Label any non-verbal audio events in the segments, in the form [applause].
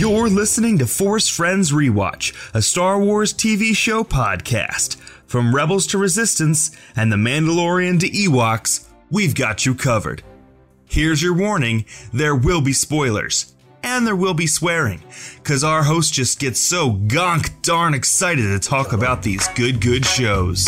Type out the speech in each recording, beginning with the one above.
You're listening to Force Friends Rewatch, a Star Wars TV show podcast. From Rebels to Resistance and The Mandalorian to Ewoks, we've got you covered. Here's your warning there will be spoilers. And there will be swearing, because our host just gets so gonk darn excited to talk about these good, good shows.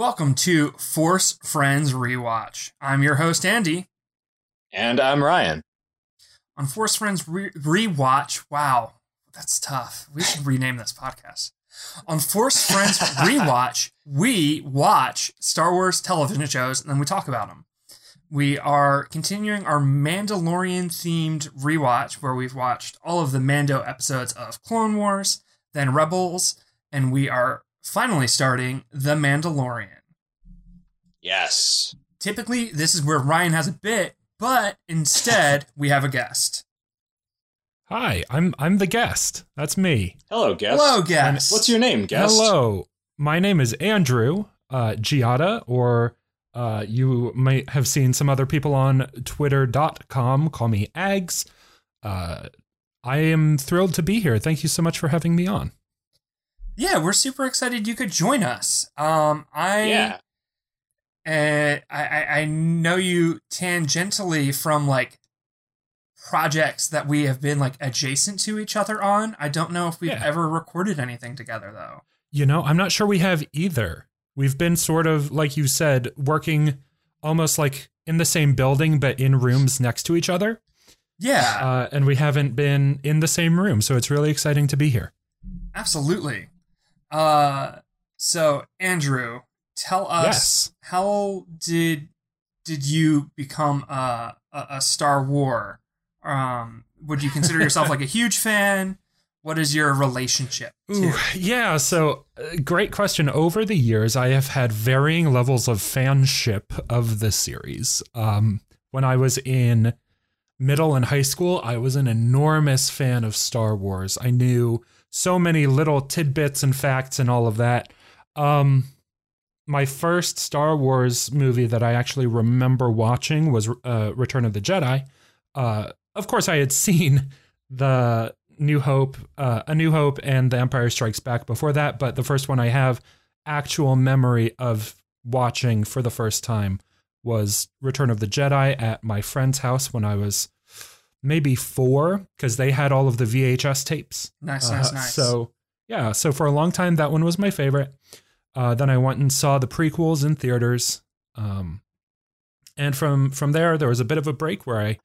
Welcome to Force Friends Rewatch. I'm your host, Andy. And I'm Ryan. On Force Friends Re- Rewatch, wow, that's tough. We should rename this podcast. On Force Friends [laughs] Rewatch, we watch Star Wars television shows and then we talk about them. We are continuing our Mandalorian themed rewatch where we've watched all of the Mando episodes of Clone Wars, then Rebels, and we are finally starting The Mandalorian. Yes. Typically, this is where Ryan has a bit, but instead, we have a guest. Hi, I'm I'm the guest. That's me. Hello, guest. Hello, guest. What's your name, guest? Hello. My name is Andrew uh, Giada, or uh, you might have seen some other people on Twitter.com call me Ags. Uh, I am thrilled to be here. Thank you so much for having me on. Yeah, we're super excited you could join us. Um, I Yeah. Uh, I, I I know you tangentially from like projects that we have been like adjacent to each other on. I don't know if we've Yeah. ever recorded anything together though. You know, I'm not sure we have either. We've been sort of, like you said, working almost like in the same building, but in rooms next to each other. Yeah, Uh, and we haven't been in the same room. So it's really exciting to be here. absolutely. Uh, so Andrew, tell us Yes. how did did you become a a, a Star War? Um, would you consider yourself like a [laughs] huge fan? What is your relationship to? Ooh, yeah. So, uh, great question. Over the years, I have had varying levels of fanship of the series. Um, when I was in middle and high school, I was an enormous fan of Star Wars. I knew so many little tidbits and facts and all of that. Um, my first Star Wars movie that I actually remember watching was uh, Return of the Jedi. Uh, of course, I had [laughs] seen the New Hope, uh, A New Hope, and The Empire Strikes Back before that, but the first one I have actual memory of watching for the first time was Return of the Jedi at my friend's house when I was maybe four, because they had all of the VHS tapes. Nice, Uh, nice, nice. So yeah, so for a long time that one was my favorite. Uh, then I went and saw the prequels in theaters, um, and from from there there was a bit of a break where I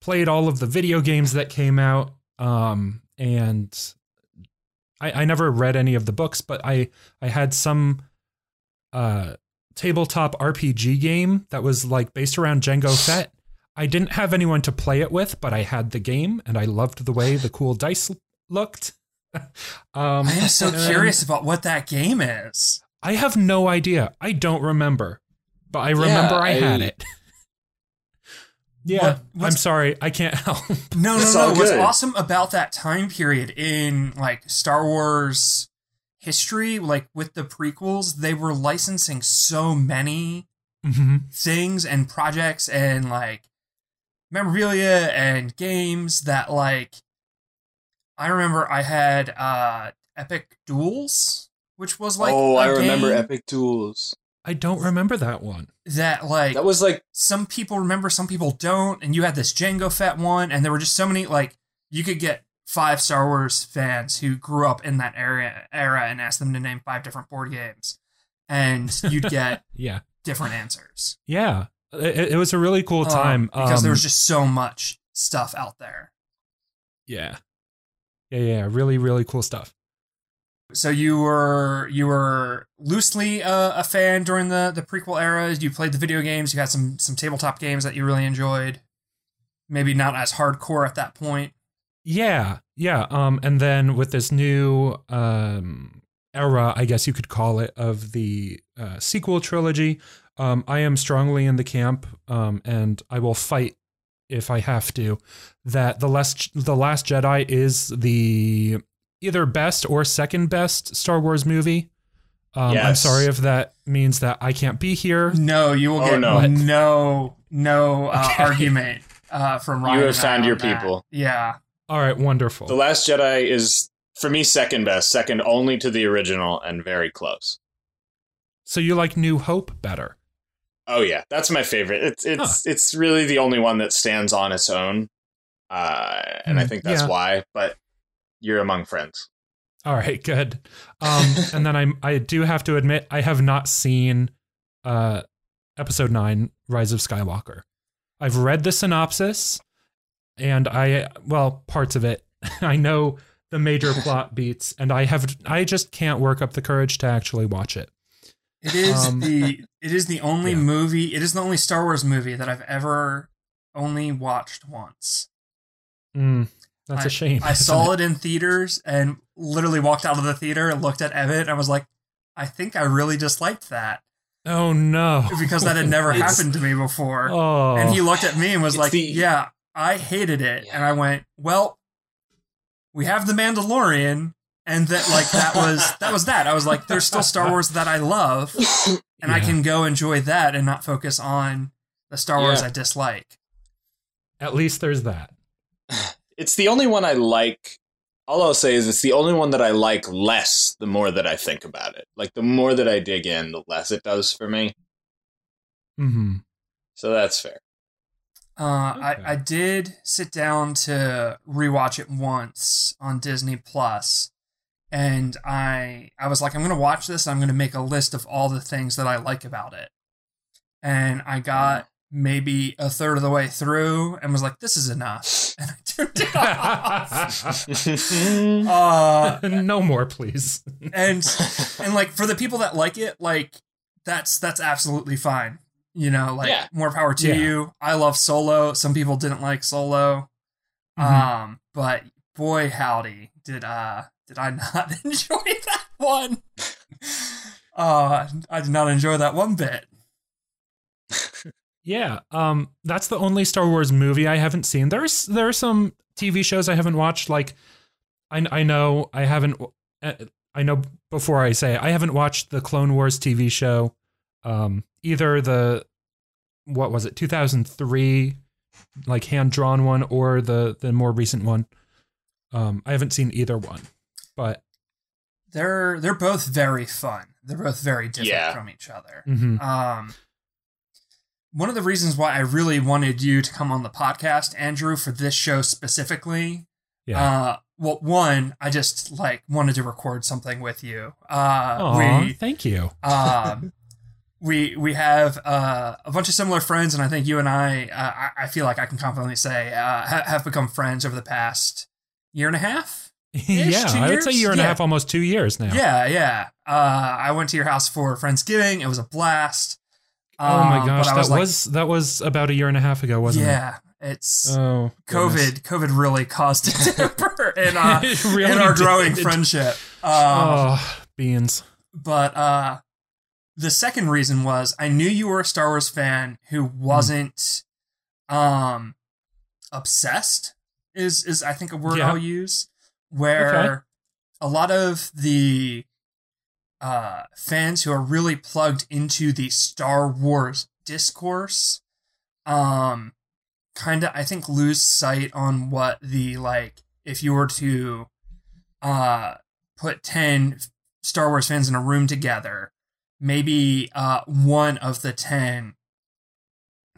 played all of the video games that came out, um, and I, I never read any of the books, but I I had some uh, tabletop RPG game that was like based around Jango Fett. I didn't have anyone to play it with, but I had the game, and I loved the way the cool dice looked. [laughs] um, I am so curious about what that game is. I have no idea. I don't remember, but I remember I, had it. [laughs] yeah, What- I'm sorry, I can't [laughs] help. No, no, no. What's good. awesome about that time period in like Star Wars history, like with the prequels, they were licensing so many hmm things and projects and like memorabilia and games that like I remember I had uh Epic Duels, which was like oh, I I remember Epic Duels. I don't remember that one. that like That was like some people remember, some people don't, and you had this Jango Fett one, and there were just so many like you could get five Star Wars fans who grew up in that era era and ask them to name five different board games, and you'd get [laughs] Yeah, different answers. yeah. It, it was a really cool Um, time because there Um, was just so much stuff out there. yeah, yeah, yeah. Really, really cool stuff. So you were you were loosely uh, a fan during the the prequel era. You played the video games. You had some some tabletop games that you really enjoyed. Maybe not as hardcore at that point. Yeah, yeah. Um, and then with this new um era, I guess you could call it, of the uh, sequel trilogy, um, I am strongly in the camp, um, and I will fight if I have to that the last the Last Jedi is the either best or second best Star Wars movie. Um, I'm sorry if that means that I can't be here. No, you will Oh, get no. no no, uh, Okay. argument uh, from Ryan. You have and found on your that. people. Yeah, All right, wonderful. The Last Jedi is for me second best, second only to the original, and very close. so you like New Hope better? Oh yeah, that's my favorite. It's it's it's really the only one that stands on its own, uh, and I Mm, think that's yeah. why. But you're among friends. All right, good. Um, and then I I do have to admit I have not seen uh, episode nine, Rise of Skywalker. I've read the synopsis, and I well parts of it. [laughs] I know the major [laughs] plot beats, and I have I just can't work up the courage to actually watch it. it is Um, the it is the only yeah. movie. It is the only Star Wars movie that I've ever only watched once. Mm, that's a shame. I saw [laughs] it in theaters and literally walked out of the theater and looked at Evan and I was like, I think I really disliked that Oh no! because that had never [laughs] happened to me before. Oh, And he looked at me and was It's like, the- Yeah, I hated it. Yeah. And I went, Well, we have the Mandalorian, and that like that was [laughs] that was that. I was like, There's still Star [laughs] Wars that I love, and I can go enjoy that and not focus on the Star Wars Yeah. I dislike. at least there's that. [sighs] It's the only one I like. All I'll say is it's the only one that I like less the more that I think about it. Like the more that I dig in, the less it does for me. hmm So that's fair. Uh, Okay. I, I did sit down to rewatch it once on Disney Plus, and I I was like, I'm gonna watch this. I'm gonna make a list of all the things that I like about it, and I got maybe a third of the way through and was like, this is enough, [laughs] and I turned it off. [laughs] uh, [laughs] no more, please. and and like for the people that like it, like that's that's absolutely fine. You know, like Yeah. more power to Yeah. you. I love Solo. Some people didn't like Solo. Mhm. Um, but boy howdy, did uh did I not [laughs] enjoy that one. Uh I did not enjoy that one bit. [laughs] Yeah, um, that's the only Star Wars movie I haven't seen. There's there are some TV shows I haven't watched. Like, I I know I haven't. uh, I know before I say I haven't watched the Clone Wars TV show. Um, either the what was it, 2003, like hand drawn one, or the the more recent one. Um, I haven't seen either one, but They're they're both very fun. They're both very different Yeah. from each other. mhm. Um, one of the reasons why I really wanted you to come on the podcast, Andrew, for this show specifically. yeah. Uh, well, one, I just like wanted to record something with you. Uh, Aw, we, thank you. um, we we have uh, a bunch of similar friends, and I think you and I, uh, I, I feel like I can confidently say, uh, ha- have become friends over the past year and a half. Yeah, two I would say year and a half, almost two years now. Yeah, yeah. Uh, I went to your house for Friendsgiving. It was a blast. Oh my Um, gosh, that was was, that was about a year and a half ago, wasn't it? yeah. It's Oh, COVID. COVID really caused a [laughs] temper in, uh, really in our growing friendship. Um, oh, beans. But uh, the second reason was I knew you were a Star Wars fan who wasn't um, obsessed. Is is I think a word Yeah. I'll use where Okay. a lot of the uh, fans who are really plugged into the Star Wars discourse, um, kind of I think lose sight on what the like if you were to uh put 10 Star Wars fans in a room together, maybe uh, one of the 10,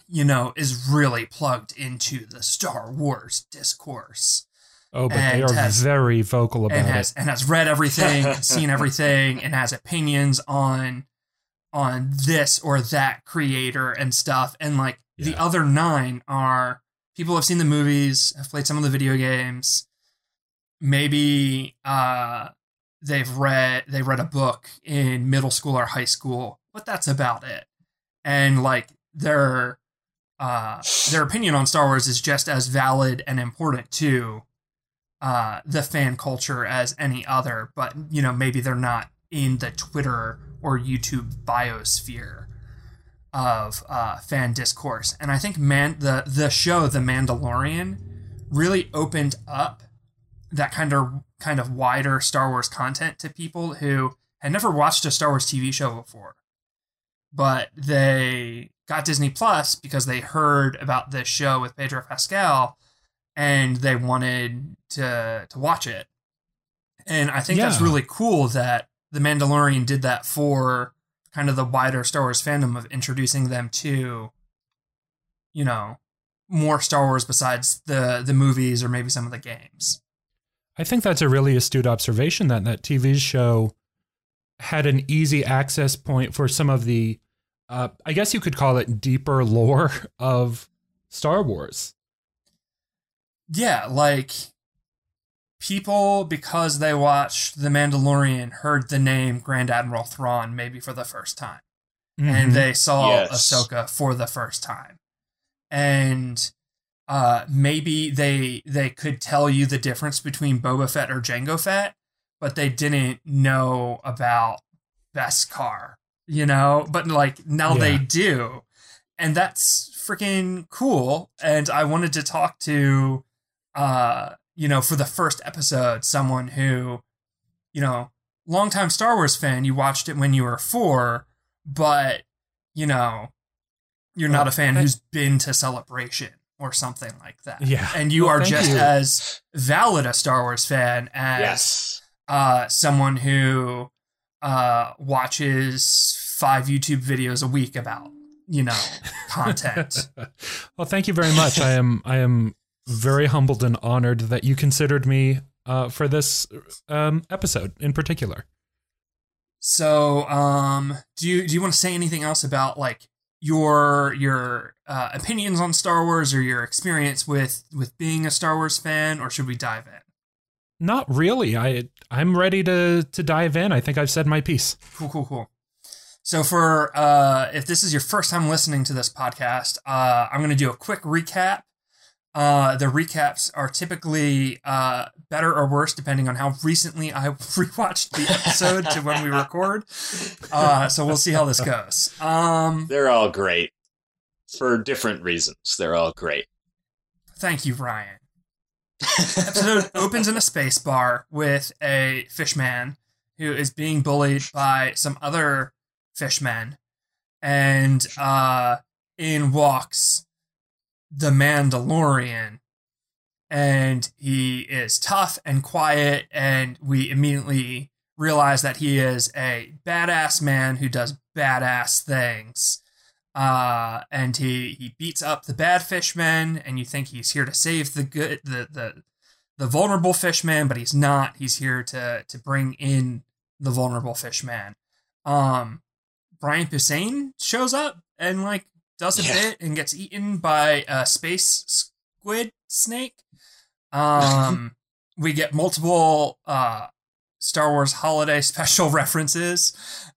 you know, is really plugged into the Star Wars discourse Oh, but they are has- very vocal about and has it. and has read everything, seen everything, and has opinions on on this or that creator and stuff. And like the other nine are people have seen the movies, have played some of the video games, maybe uh they've read they read a book in middle school or high school, but that's about it. And like their uh their opinion on Star Wars is just as valid and important to uh the fan culture as any other, but you know, maybe they're not in the Twitter or YouTube biosphere. of uh, fan discourse, and I think man the the show The Mandalorian really opened up that kind of kind of wider Star Wars content to people who had never watched a Star Wars TV show before, but they got Disney Plus because they heard about this show with Pedro Pascal, and they wanted to to watch it. And I think that's really cool that The Mandalorian did that for kind of the wider Star Wars fandom of introducing them to, you know, more Star Wars besides the the movies or maybe some of the games. I think that's a really astute observation that that TV show had an easy access point for some of the, uh, I guess you could call it deeper [laughs] lore of Star Wars. Yeah, like people because they watched The Mandalorian heard the name Grand Admiral Thrawn maybe for the first time. and Mhm. they saw Yes. Ahsoka for the first time. And uh, maybe they they could tell you the difference between Boba Fett or Jango Fett, but they didn't know about Beskar, you know. But like now they do, and that's freaking cool. And I wanted to talk to, uh, you know, for the first episode, someone who, you know, longtime Star Wars fan. You watched it when you were four but you know you're not a fan thank- who's been to celebration or something like that Yeah. and you Well, are just you. as valid a star wars fan as Yes. uh, someone who uh, watches five youtube videos a week about you know content [laughs] well, thank you very much. I am I am very humbled and honored that you considered me uh, for this um, episode in particular. so um do you do you want to say anything else about like your your uh, opinions on Star Wars or your experience with with being a Star Wars fan, or should we dive in? Not really. I I'm ready to to dive in. I think I've said my piece. Cool, cool, cool. So for uh, if this is your first time listening to this podcast, uh, I'm going to do a quick recap. Uh, the recaps are typically uh, better or worse depending on how recently I [laughs] rewatched the episode to when we record. Uh, so we'll see how this goes. Um, They're all great for different reasons. They're all great. Thank you, Ryan. Episode [laughs] opens in a space bar with a fishman who is being bullied by some other fishmen, and uh, in walks the Mandalorian, and he is tough and quiet, and we immediately realize that he is a badass man who does badass things uh, and he he beats up the bad fishmen, and you think he's here to save the good the the the vulnerable fishman, but he's not. He's here to to bring in the vulnerable fishman. Um, Brian Posehn shows up and like does a Yeah. bit and gets eaten by a space squid snake. Um, [laughs] we get multiple uh Star Wars holiday [laughs] special references.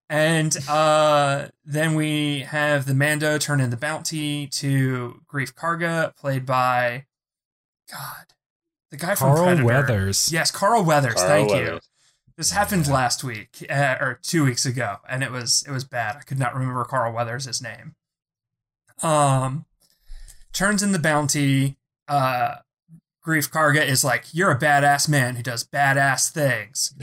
And uh, then we have the Mando turn in the bounty to Greef Karga, played by God, the guy from Carl Predator. Weathers. Yes, Carl Weathers. Carl thank you. This happened last week uh, or two weeks ago, and it was it was bad. I could not remember Carl Weathers' name. Um, turns in the bounty. Uh, Greef Karga is like, "You're a badass man who does badass things."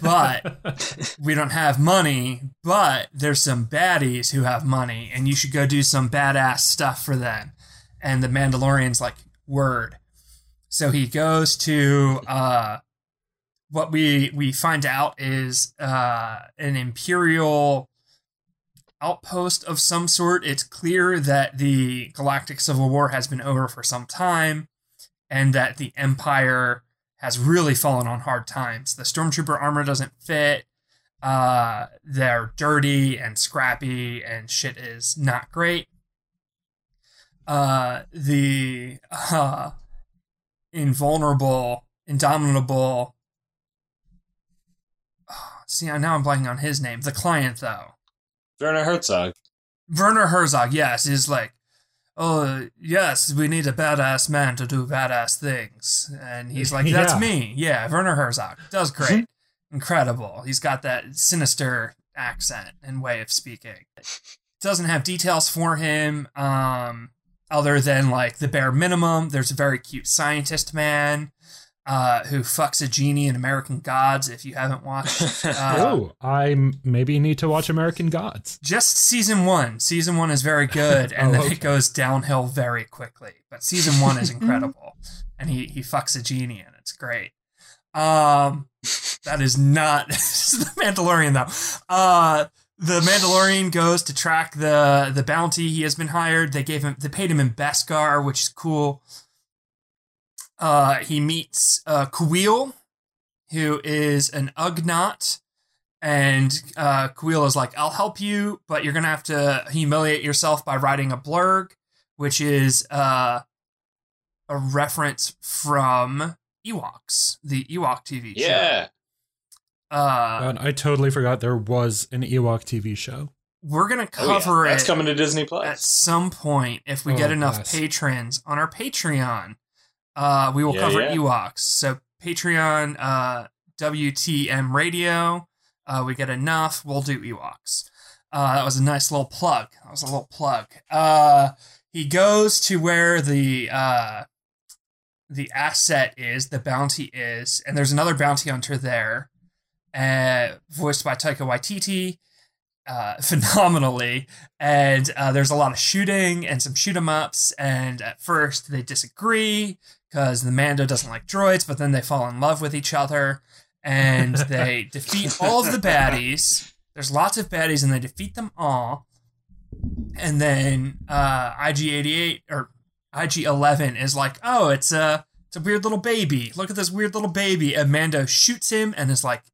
but [laughs] we don't have money, but there's some baddies who have money, and you should go do some badass stuff for them. And the Mandalorian's like, word. So he goes to uh, what we we find out is uh, an imperial outpost of some sort. It's clear that the Galactic Civil War has been over for some time, and that the Empire has really fallen on hard times. The stormtrooper armor doesn't fit. Uh, they're dirty and scrappy, and shit is not great. Uh, the uh, invulnerable, indomitable. See, now I'm blanking on his name. The client, though. Werner Herzog. Werner Herzog, yes, is like, oh, yes, we need a badass man to do badass things. And he's like, that's [laughs] Yeah. me. Yeah, Werner Herzog. Does great. Incredible. He's got that sinister accent and way of speaking. doesn't have details for him um, other than like the bare minimum. There's a very cute scientist man uh, who fucks a genie in American Gods. If you haven't watched, [laughs] uh, oh, I maybe need to watch American Gods. just season one. Season one is very good, and [laughs] Oh, then okay. it goes downhill very quickly. But season one is [laughs] incredible, and he he fucks a genie, and it's great. Um, that is not the Mandalorian though. Uh, the Mandalorian goes to track the the bounty. He has been hired. They gave him they paid him in Beskar, which is cool. Uh, he meets uh, Kuil, who is an Ugnaught, and uh, Kuil is like, "I'll help you, but you're gonna have to humiliate yourself by riding a blurg," which is uh, a reference from Ewoks, the Ewok TV show. Yeah. Uh, God, I totally forgot there was an Ewok TV show. we're gonna Oh, yeah. cover That's it coming to Disney Plus at some point if we get Oh, enough bless. patrons on our Patreon. Uh, we will Yeah, cover yeah. Ewoks. So Patreon, uh, WTM Radio. Uh, we get enough, we'll do Ewoks. Uh, that was a nice little plug. That was a little plug. Uh, he goes to where the uh, the asset is, the bounty is, and there's another bounty hunter there, uh, voiced by Taika Waititi, uh, [laughs] phenomenally. And uh, there's a lot of shooting and some shoot 'em ups. And at first they disagree because the Mando doesn't like droids, but then they fall in love with each other and [laughs] they defeat all of the baddies. There's lots of baddies and they defeat them all. And then uh, IG88 or IG11 is like, oh, it's a it's a weird little baby. Look at this weird little baby. And Mando shoots him and is like,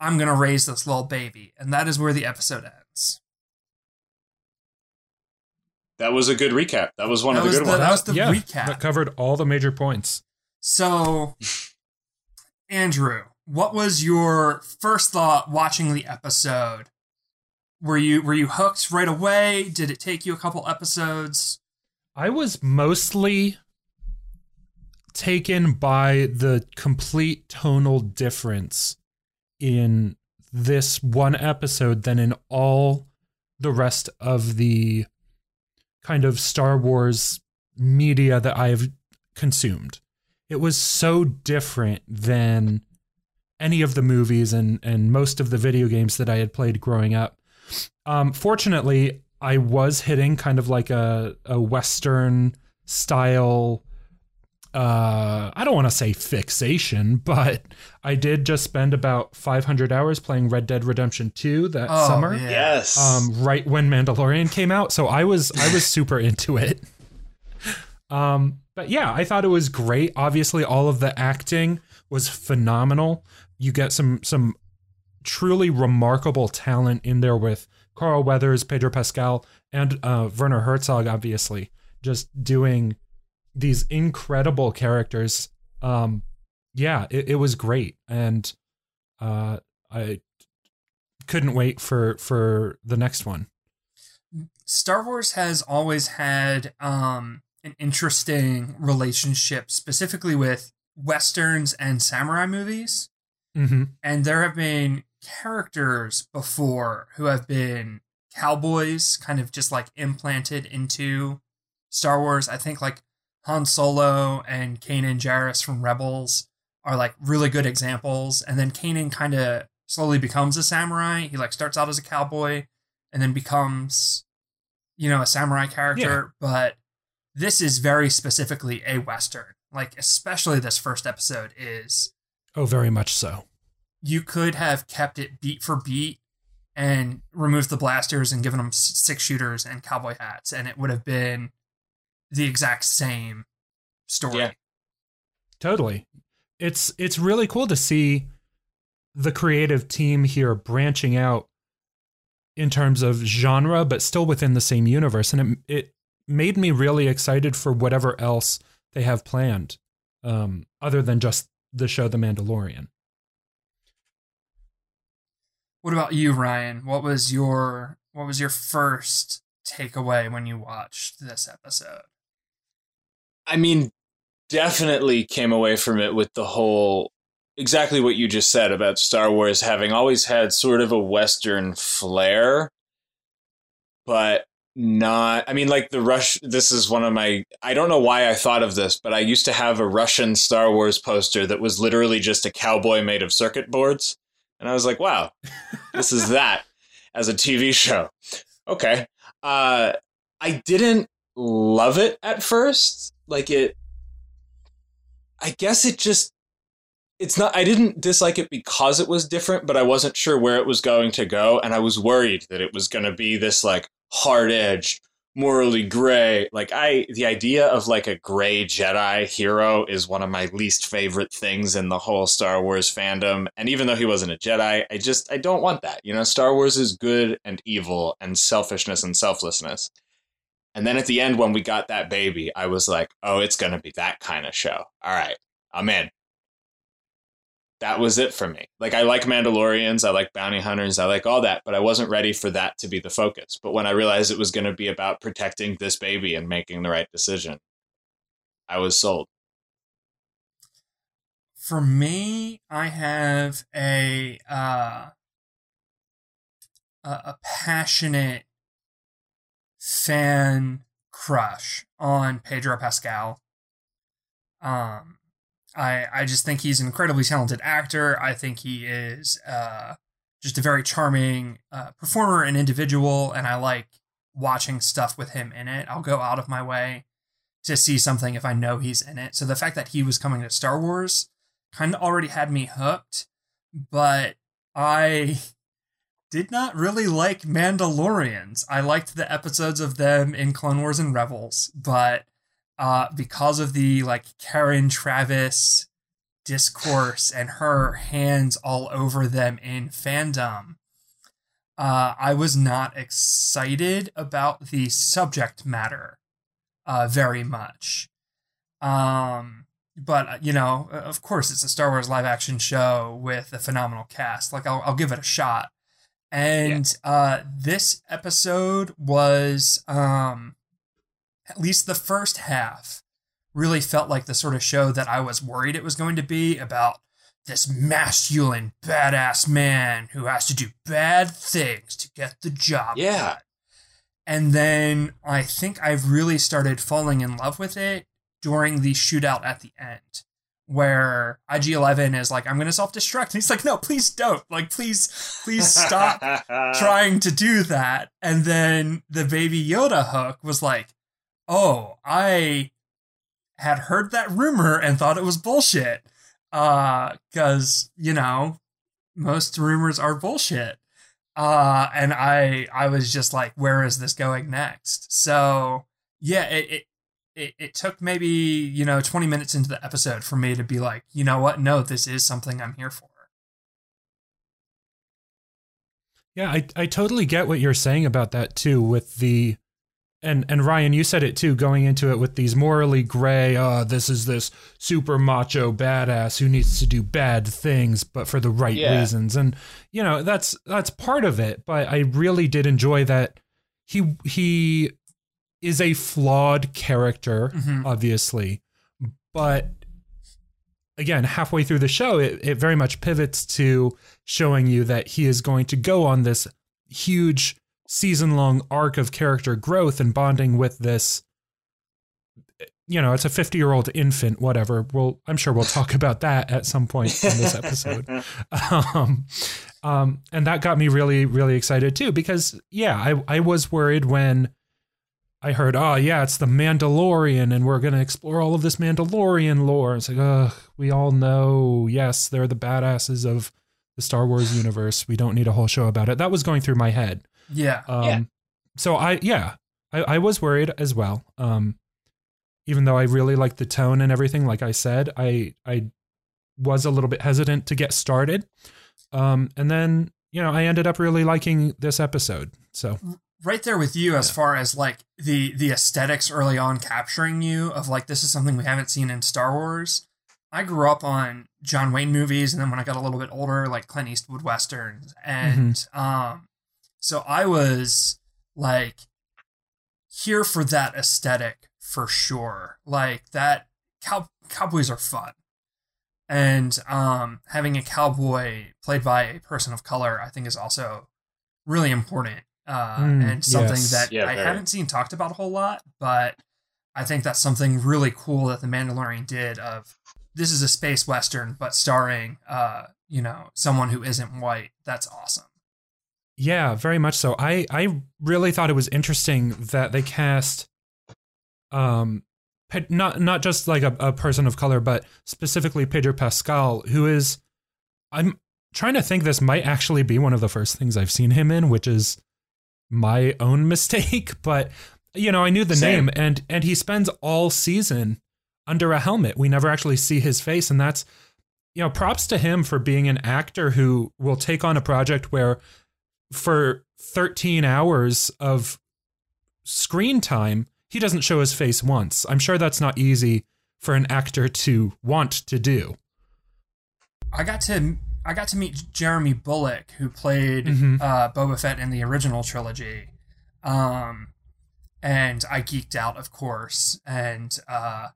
I'm gonna raise this little baby, and that is where the episode That was a good recap. That was one That of the good the- ones. that was the yeah, recap. That covered all the major points. So, Andrew, what was your first thought watching the episode? Were you were you hooked right away? Did it take you a couple episodes? I was mostly taken by the complete tonal difference in this one episode than in all the rest of the kind of Star Wars media that I've consumed. It was so different than any of the movies and, and most of the video games that I had played growing up. Um, fortunately, I was hitting kind of like a, a Western style. Uh, I don't want to say fixation, but I did just spend about 500 hours playing Red Dead Redemption 2 that Oh, summer yeah. Yes. um, right when Mandalorian came out. So I was I was super into it. Um, but yeah, I thought it was great. Obviously, all of the acting was phenomenal. You get some some truly remarkable talent in there with Carl Weathers, Pedro Pascal, and uh, Werner Herzog. Obviously, just doing these incredible characters. Um, yeah, it, it was great, and uh, I couldn't wait for for the next one. Star Wars has always had um, an interesting relationship, specifically with westerns and samurai movies. Mm-hmm. And there have been characters before who have been cowboys, kind of just like implanted into Star Wars. I think like Han Solo and Kanan Jarrus from Rebels are like really good examples. And then Kanan kind of slowly becomes a samurai. He like starts out as a cowboy and then becomes, you know, a samurai character. But this is very specifically a Western. Like, especially this first episode is Oh, very much so. you could have kept it beat for beat and removed the blasters and given them six shooters and cowboy hats, and it would have been the exact same story. Yeah. Totally. It's it's really cool to see the creative team here branching out in terms of genre but still within the same universe and it it made me really excited for whatever else they have planned um other than just the show The Mandalorian. What about you, Ryan? What was your what was your first takeaway when you watched this episode? I mean, definitely came away from it with the whole exactly what you just said about Star Wars having always had sort of a Western flair, but not I mean like the Rush this is one of my I don't know why I thought of this, but I used to have a Russian Star Wars poster that was literally just a cowboy made of circuit boards. And I was like, wow, this is [laughs] that as a TV show. Okay. Uh I didn't love it at first. Like it I guess it just it's not I didn't dislike it because it was different, but I wasn't sure where it was going to go and I was worried that it was going to be this like hard edged, morally gray. Like I the idea of like a gray Jedi hero is one of my least favorite things in the whole Star Wars fandom. And even though he wasn't a Jedi, I just I don't want that. You know, Star Wars is good and evil and selfishness and selflessness. And then at the end when we got that baby, I was like, "Oh, it's going to be that kind of show." All right. I'm in that was it for me. Like I like Mandalorians, I like bounty hunters, I like all that, but I wasn't ready for that to be the focus. But when I realized it was going to be about protecting this baby and making the right decision, I was sold. For me, I have a uh, a, passionate fan crush on Pedro Pascal. Um, I I just think he's an incredibly talented actor. I think he is uh, just a very charming uh, performer and individual, and I like watching stuff with him in it. I'll go out of my way to see something if I know he's in it. So the fact that he was coming to Star Wars kind of already had me hooked, but I did not really like Mandalorians. I liked the episodes of them in Clone Wars and Rebels, but uh, because of the like Karen Traviss discourse and her hands all over them in fandom. Uh, I was not excited about the subject matter uh, very much. Um, but uh, you know, of course, it's a Star Wars live action show with a phenomenal cast. Like, I'll, I'll give it a shot. And yeah. uh, this episode was um, at least the first half, really felt like the sort of show that I was worried it was going to be about this masculine, badass man who has to do bad things to get the job yeah. done. And then I think I've really started falling in love with it during the shootout at the end, where IG Eleven is like, "I'm going to self destruct," and [laughs] he's like, "No, please don't! Like, please, please stop [laughs] trying to do that." And then the Baby Yoda hook was like, oh, I had heard that rumor and thought it was bullshit. Uh, cause, you know, most rumors are bullshit. Uh, and I, I was just like, where is this going next? So yeah, it, it, it, it took maybe, you know, 20 minutes into the episode for me to be like, you know what? No, this is something I'm here for. Yeah, I, I totally get what you're saying about that too, with the and and Ryan, you said it too, going into it with these morally gray, uh, this is this super macho badass who needs to do bad things, but for the right yeah. reasons. And you know, that's that's part of it. But I really did enjoy that he he is a flawed character, mm-hmm. obviously. But again, halfway through the show, it, it very much pivots to showing you that he is going to go on this huge season long arc of character growth and bonding with this you know, it's a 50 year old infant, whatever. Well, I'm sure we'll talk about that at some point in this episode. [laughs] um, um, and that got me really, really excited too, because yeah, I, I was worried when I heard, oh yeah, it's the Mandalorian and we're going to explore all of this Mandalorian lore. It's like, ugh, we all know, yes, they're the badasses of the Star Wars universe. We don't need a whole show about it. That was going through my head. Yeah. Um, yeah. So I, yeah, I, I was worried as well. Um, even though I really liked the tone and everything, like I said, I, I was a little bit hesitant to get started. Um, and then, you know, I ended up really liking this episode. So right there with you as yeah. far as like the the aesthetics early on capturing you of like this is something we haven't seen in Star Wars. I grew up on John Wayne movies, and then when I got a little bit older, like Clint Eastwood westerns, and mm-hmm. um, so I was like here for that aesthetic for sure. Like that cow- cowboys are fun. And um, having a cowboy played by a person of color, I think, is also really important uh, Mm, and something yes. that Yeah, I very. haven't seen talked about a whole lot, but I think that's something really cool that the Mandalorian did. Of this is a space western, but starring, uh, you know, someone who isn't white. That's awesome. Yeah, very much so. I I really thought it was interesting that they cast um not not just like a, a person of color, but specifically Pedro Pascal, who is I'm trying to think this might actually be one of the first things I've seen him in, which is my own [laughs] mistake, but you know, I knew the Same. name and and he spends all season under a helmet. We never actually see his face and that's you know, props to him for being an actor who will take on a project where for 13 hours of screen time, he doesn't show his face once. I'm sure that's not easy for an actor to want to do. I got to I got to meet Jeremy Bulloch, who played Mhm. uh, Boba Fett in the original trilogy, um, and I geeked out, of course, and uh,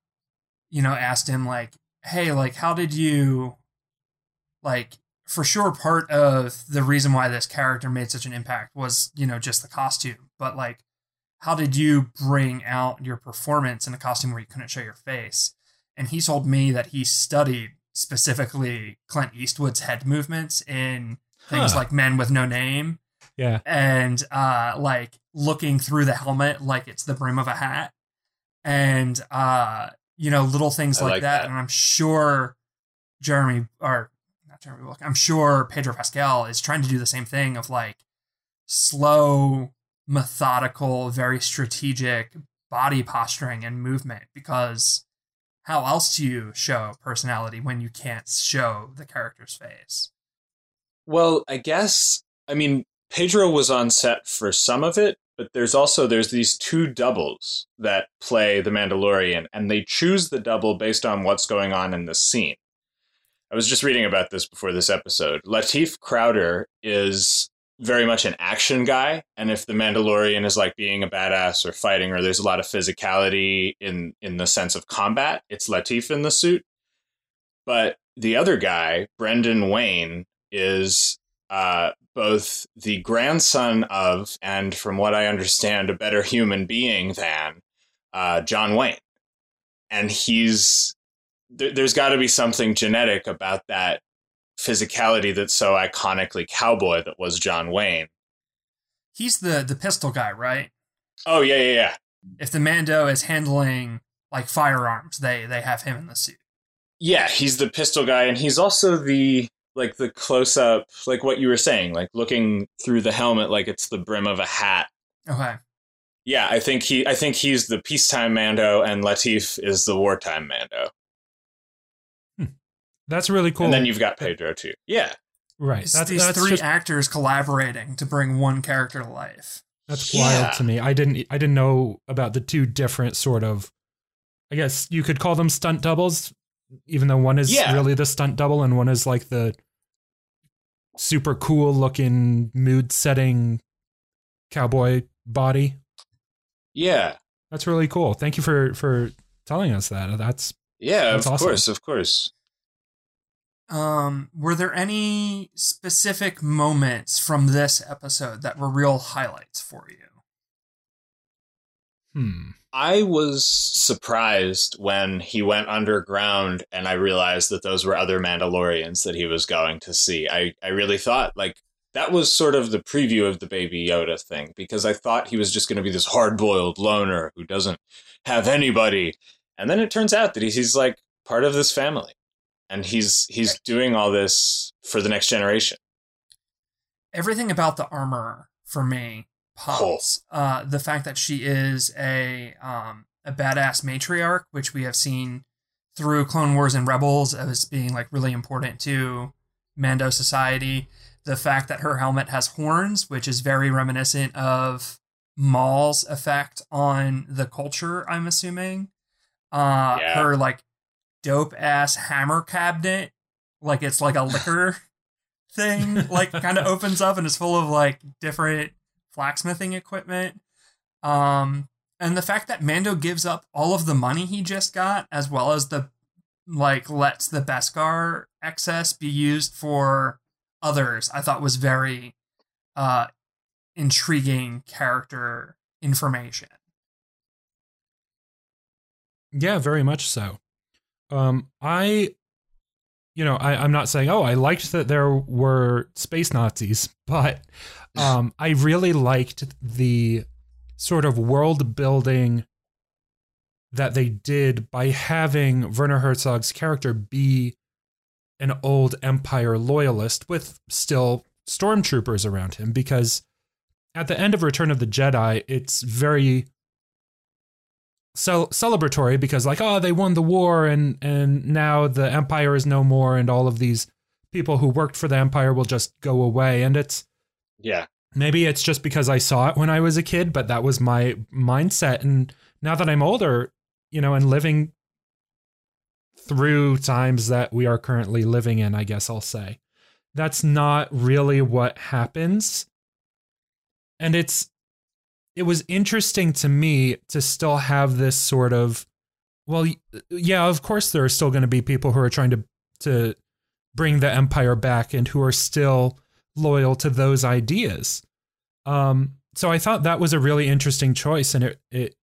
you know, asked him like, "Hey, like, how did you, like, for sure, part of the reason why this character made such an impact was, you know, just the costume, but like, how did you bring out your performance in a costume where you couldn't show your face?" And he told me that he studied specifically Clint Eastwood's head movements in things Huh. like Men with No Name Yeah. and uh like looking through the helmet like it's the brim of a hat and uh you know little things like, like that. that. and i'm sure jeremy or not jeremy i'm sure pedro pascal is trying to do the same thing of like slow methodical very strategic body posturing and movement because how else do you show personality when you can't show the character's face Well, I guess I mean Pedro was on set for some of it, but there's also there's these two doubles that play the Mandalorian, and they choose the double based on what's going on in the scene. I was just reading about this before this episode. Latif Crowder is very much an action guy, and if the Mandalorian is like being a badass or fighting, or there's a lot of physicality in in the sense of combat, it's Latif in the suit. But the other guy, Brendan Wayne, is uh, both the grandson of, and from what I understand, a better human being than uh, John Wayne. And he's there, there's got to be something genetic about that physicality that's so iconically cowboy that was John Wayne. he's the the pistol guy right Oh yeah, yeah, yeah. if the Mando is handling like firearms, they they have him in the suit. Yeah, he's the pistol guy, and he's also the like the close up, like what you were saying, like looking through the helmet like it's the brim of a hat. Okay. Yeah, I think he I think he's the peacetime Mando and Latif is the wartime Mando. That's really cool. And then you've got Pedro too. Yeah. right. It's That's, these that's three just actors collaborating to bring one character to life. That's Yeah. wild to me. I didn't I didn't know about the two different sort of I guess you could call them stunt doubles, even though one is Yeah. really the stunt double and one is like the super cool looking mood setting cowboy body. Yeah. That's really cool. Thank you for for telling us that. That's Yeah, That's of awesome. course, of course. Um, were there any specific moments from this episode that were real highlights for you? hmm. I was surprised when he went underground and I realized that those were other Mandalorians that he was going to see. I, I really thought like that was sort of the preview of the baby Yoda thing because I thought he was just going to be this hard boiled loner who doesn't have anybody. And then it turns out that he's, he's like part of this family and he's he's doing all this for the next generation. Everything about the armor for me pops. Uh, the fact that she is a um a badass matriarch, which we have seen through Clone Wars and Rebels as being like really important to Mando society. The fact that her helmet has horns, which is very reminiscent of Maul's effect on the culture, I'm assuming. Uh, Yeah. her like dope ass hammer cabinet, like it's like a [laughs] liquor thing, like kind of [laughs] opens up and is full of like different blacksmithing equipment. Um, and the fact that Mando gives up all of the money he just got, as well as the like lets the Beskar excess be used for others, I thought was very uh intriguing character information. Yeah, very much so. Um, I, you know, I, I'm not saying, oh, I liked that there were space Nazis, [laughs] but um, I really liked the sort of world building that they did by having Werner Herzog's character be an old Empire loyalist with still stormtroopers around him. Because at the end of Return of the Jedi, it's very cel- celebratory because like oh they won the war and and now the empire is no more and all of these people who worked for the empire will just go away. And it's Yeah. maybe it's just because I saw it when I was a kid but that was my mindset. And now that I'm older you know and living through times that we are currently living in I guess I'll say that's not really what happens. And it's it was interesting to me to still have this sort of well yeah of course there are still going to be people who are trying to to bring the empire back and who are still loyal to those ideas. Um so i thought that was a really interesting choice and it it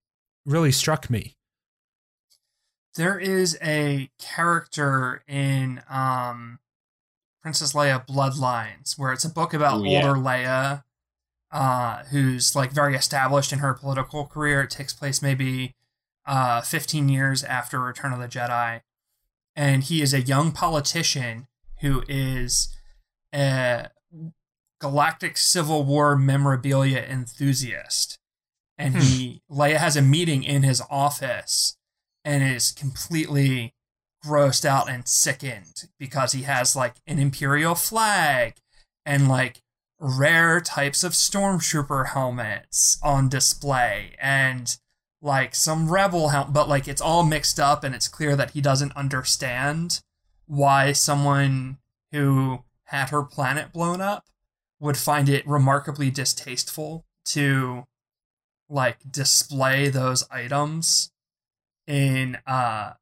really struck me. There is a character in um, Princess Leia Bloodlines where it's a book about Ooh, yeah. older Leia uh, who's like very established in her political career. It takes place maybe uh, 15 years after Return of the Jedi. And he is a young politician who is a galactic Civil War memorabilia enthusiast. And he, Leia has a meeting in his office and is completely grossed out and sickened because he has like an Imperial flag and like rare types of stormtrooper helmets on display and like some rebel helmet but like it's all mixed up and it's clear that he doesn't understand why someone who had her planet blown up would find it remarkably distasteful to like display those items in uh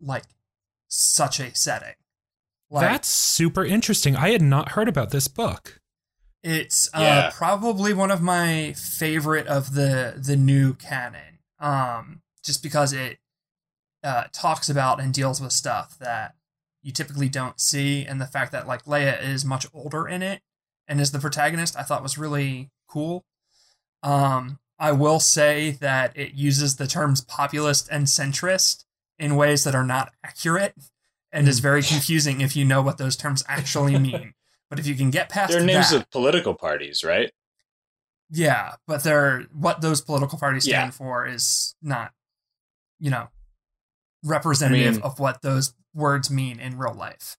like such a setting. Like that's super interesting. I had not heard about this book it's uh, Yeah. probably one of my favorite of the the new canon. Um, just because it uh, talks about and deals with stuff that you typically don't see, and the fact that like Leia is much older in it and is the protagonist, I thought was really cool. Um, I will say that it uses the terms populist and centrist in ways that are not accurate and is very confusing if you know what those terms actually mean. [laughs] But if you can get past They're names that, of political parties, right? yeah, but they're what those political parties stand Yeah. for is not, you know, representative mean- of what those words mean in real life.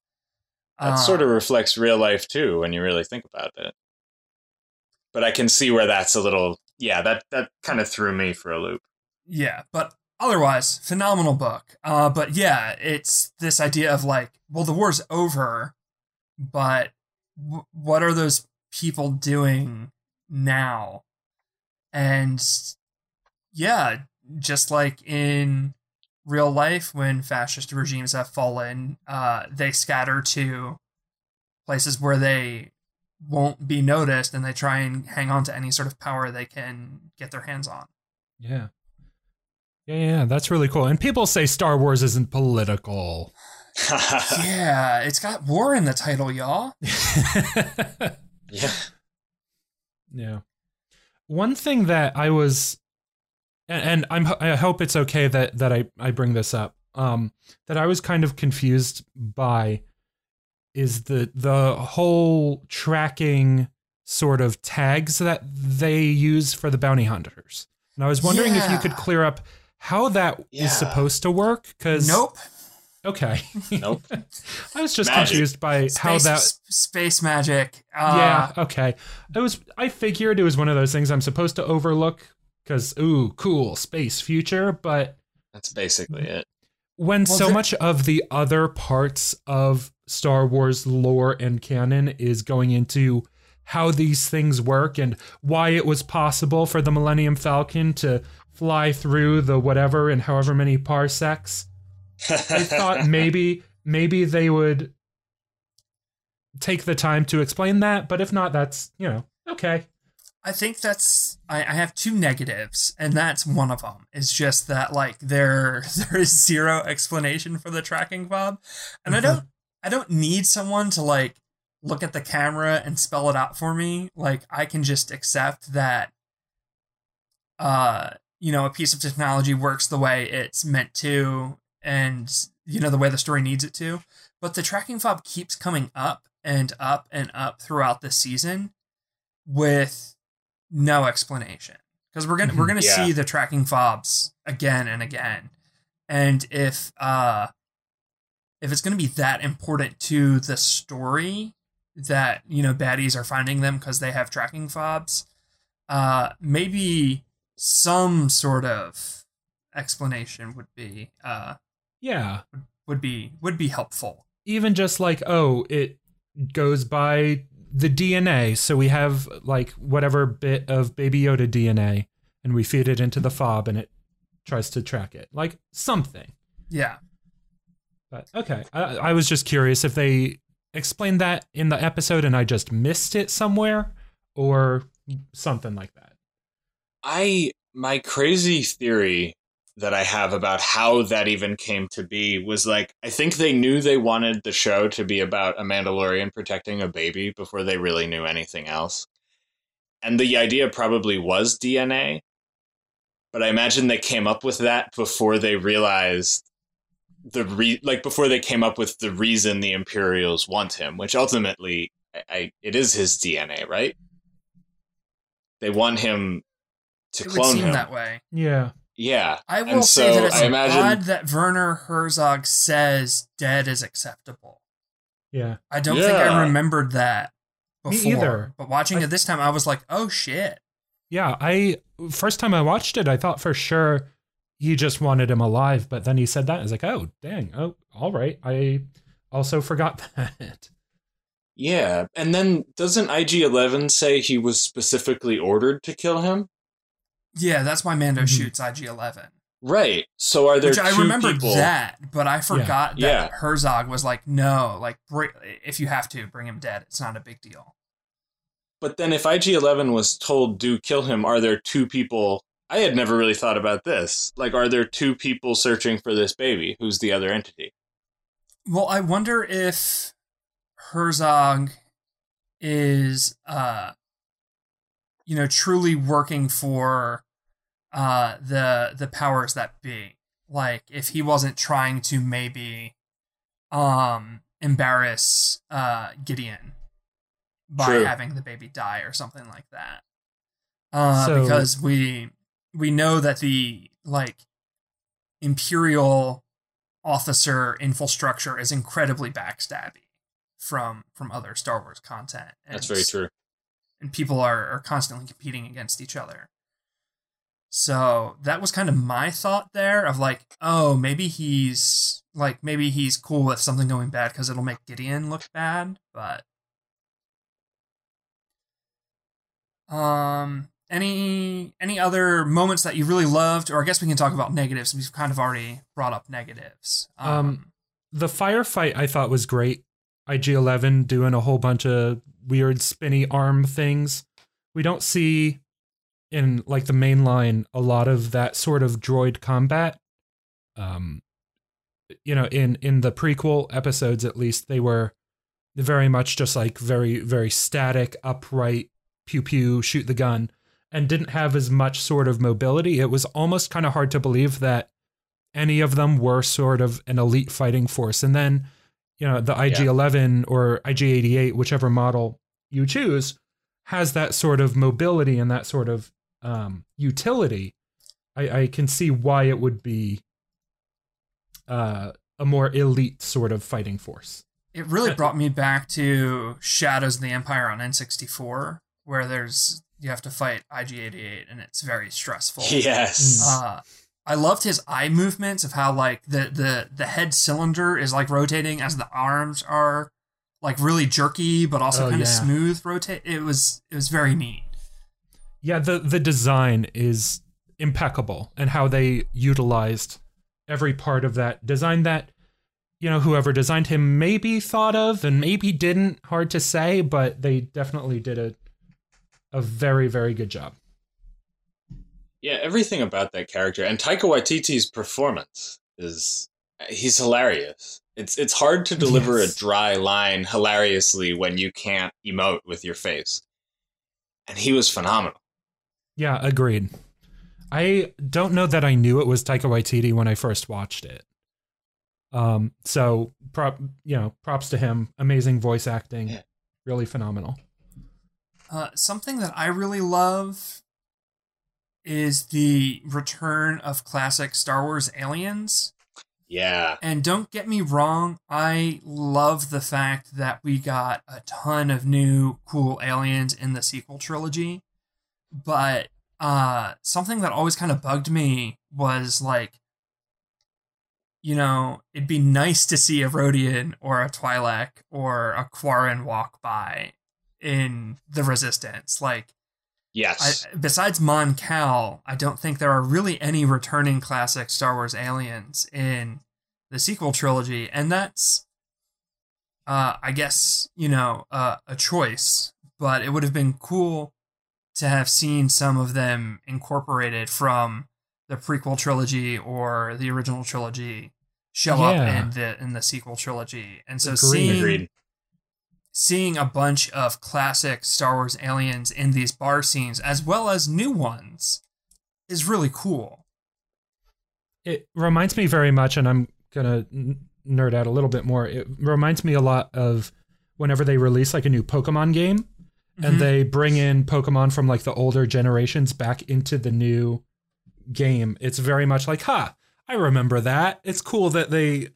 That Uh, sort of reflects real life too when you really think about it. But I can see where that's a little yeah, that that kind of threw me for a loop. yeah, but otherwise, phenomenal book. Uh, but yeah, it's this idea of like, well, the war's over, but what are those people doing now? And yeah, just like in real life, when fascist regimes have fallen, uh, they scatter to places where they won't be noticed and they try and hang on to any sort of power they can get their hands on. yeah yeah yeah that's really cool and people say star wars isn't political [laughs] yeah, it's got war in the title, y'all. [laughs] yeah. Yeah. One thing that I was, and and I'm I hope it's okay that that I I bring this up. Um, that I was kind of confused by is the the whole tracking sort of tags that they use for the bounty hunters. And I was wondering if you could clear up how that is Yeah. supposed to work. Because Nope. Okay, Nope. [laughs] I was just Magic. confused by how that s- space magic. Uh, yeah, okay. It was I figured it was one of those things I'm supposed to overlook cuz ooh, cool, space future, but That's basically it. when Well, so the- much of the other parts of Star Wars lore and canon is going into how these things work and why it was possible for the Millennium Falcon to fly through the whatever and however many parsecs. I [laughs] thought maybe maybe they would take the time to explain that, but if not, that's you know okay. I think that's I, I have two negatives, and that's one of them. Is just that like there [laughs] there is zero explanation for the tracking fob, and I Mhm. don't I don't need someone to like look at the camera and spell it out for me. Like I can just accept that uh you know a piece of technology works the way it's meant to and you know the way the story needs it to. But the tracking fob keeps coming up and up and up throughout the season with no explanation because we're gonna we're gonna Yeah. see the tracking fobs again and again and if uh if it's gonna be that important to the story that you know baddies are finding them because they have tracking fobs uh maybe some sort of explanation would be uh Yeah. would be would be helpful Even just like, oh, it goes by the DNA. So we have like whatever bit of Baby Yoda DNA and we feed it into the fob and it tries to track it. Like something. yeah But okay. I, I was just curious if they explained that in the episode and I just missed it somewhere or something like that. I my crazy theory that I have about how that even came to be was like I think they knew they wanted the show to be about a Mandalorian protecting a baby before they really knew anything else. And the idea probably was DNA. But I imagine they came up with that before they realized the re like before they came up with the reason the Imperials want him, which ultimately I, I it is his DNA, right? They want him to it would clone seem him. that way Yeah. Yeah. I will And say so that it's I imagine- odd that Werner Herzog says dead is acceptable. Yeah. I don't think I remembered that Me before. either. But watching I- it this time, I was like, oh shit. Yeah, I first time I watched it, I thought for sure he just wanted him alive, but then he said that. I was like, oh, dang. Oh, all right. I also forgot [laughs] that. Yeah. And then doesn't IG 11 say he was specifically ordered to kill him? Yeah, that's why Mando Mhm. shoots IG 11. Right. So are there Which I remember people? that, but I forgot that Yeah. Herzog was like, no, like, br- if you have to, bring him dead. It's not a big deal. But then if IG 11 was told do kill him, are there two people? I had never really thought about this. Like, are there two people searching for this baby? Who's the other entity? Well, I wonder if Herzog is, uh, you know, truly working for uh, the the powers that be. Like, if he wasn't trying to maybe um, embarrass uh, Gideon by True. having the baby die or something like that. Uh, So- because we we know that the like imperial officer infrastructure is incredibly backstabby from from other Star Wars content. And, That's very true. And people are, are constantly competing against each other. So that was kind of my thought there of like, oh, maybe he's like maybe he's cool with something going bad because it'll make Gideon look bad, but um any any other moments that you really loved or i guess we can talk about negatives we've kind of already brought up negatives Um, The firefight I thought was great. IG 11 doing a whole bunch of weird spinny arm things. We don't see in like the main line a lot of that sort of droid combat. Um, you know, in in the prequel episodes at least, they were very much just like very very static, upright, pew pew, shoot the gun, and didn't have as much sort of mobility. It was almost kind of hard to believe that any of them were sort of an elite fighting force. And then, you know, the IG 11 or IG 88, whichever model you choose, has that sort of mobility and that sort of um, utility. I, I can see why it would be uh, a more elite sort of fighting force. it really brought me back to shadows of the empire on n64 where there's you have to fight ig88 and it's very stressful Yes. uh, I loved his eye movements of how like the the the head cylinder is like rotating as the arms are like really jerky but also Oh, kind of yeah. smooth rotate. It was it was very neat. Yeah, the the design is impeccable and how they utilized every part of that design that you know whoever designed him maybe thought of and maybe didn't hard to say but they definitely did a a very very good job. Yeah, everything about that character and Taika Waititi's performance is he's hilarious. It's it's hard to deliver Yes. a dry line hilariously when you can't emote with your face. And he was phenomenal. Yeah, agreed. I don't know that I knew it was Taika Waititi when I first watched it. Um, so prop, you know, props to him. Amazing voice acting, Yeah. really phenomenal. Uh, something that I really love is the return of classic Star Wars aliens. Yeah. And don't get me wrong, I love the fact that we got a ton of new cool aliens in the sequel trilogy. But uh something that always kind of bugged me was like you know, it'd be nice to see a Rodian or a Twi'lek or a Quarren walk by in the Resistance. Like Yes. I, besides Mon Cal, I don't think there are really any returning classic Star Wars aliens in the sequel trilogy, and that's, uh, I guess you know, uh, a choice. But it would have been cool to have seen some of them incorporated from the prequel trilogy or the original trilogy show up in the in the sequel trilogy, and so Agreed. seeing Agreed. seeing a bunch of classic Star Wars aliens in these bar scenes, as well as new ones, is really cool. It reminds me very much, and I'm gonna nerd out a little bit more. It reminds me a lot of whenever they release like a new Pokemon game, And they bring in Pokemon from like the older generations back into the new game. It's very much like, ha, I remember that. It's cool that they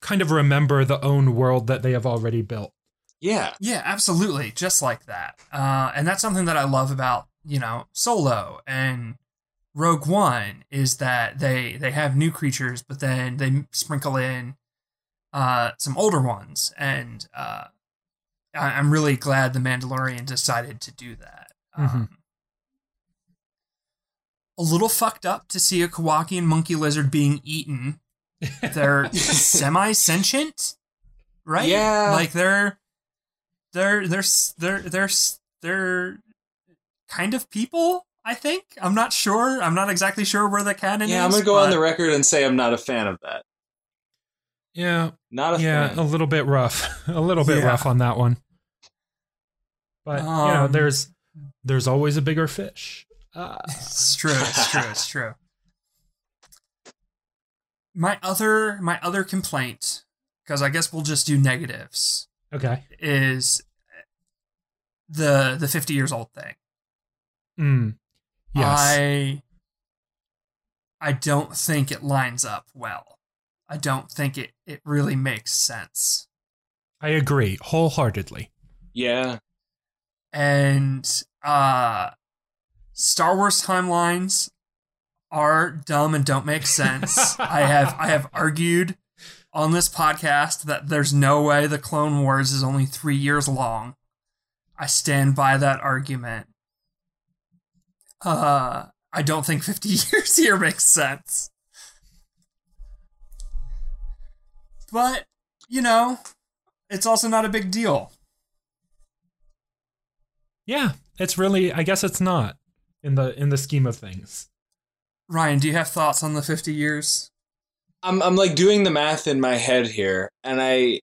kind of remember the own world that they have already built. Yeah. Yeah, absolutely, just like that. Uh, and that's something that I love about you know Solo and Rogue One is that they they have new creatures, but then they sprinkle in uh, some older ones, and uh, I- I'm really glad the Mandalorian decided to do that. Um, a little fucked up to see a Kowakian monkey lizard being eaten. [laughs] They're semi sentient, right? Yeah. like they're they're they're they're they're they're kind of people. I think I'm not sure. I'm not exactly sure where the canon Yeah, is. I'm gonna go on the record and say I'm not a fan of that. Yeah, Not a yeah, fan. a little bit rough, [laughs] a little bit Yeah. rough on that one. But you know, Um, there's there's always a bigger fish. Uh, It's true. It's [laughs] true. It's true. My other my other complaint, because I guess we'll just do negatives, okay. is the the 50 years old thing. Mm. Yes. I I don't think it lines up well. I don't think it it really makes sense. I agree wholeheartedly. yeah. And uh Star Wars timelines are dumb and don't make sense. [laughs] I have I have argued on this podcast that there's no way the Clone Wars is only 3 years long. I stand by that argument. Uh I don't think 50 [laughs] years here makes sense. But, you know, it's also not a big deal. Yeah, it's really. I guess it's not in the in the scheme of things. Ryan, do you have thoughts on the 50 years? I'm I'm like doing the math in my head here, and I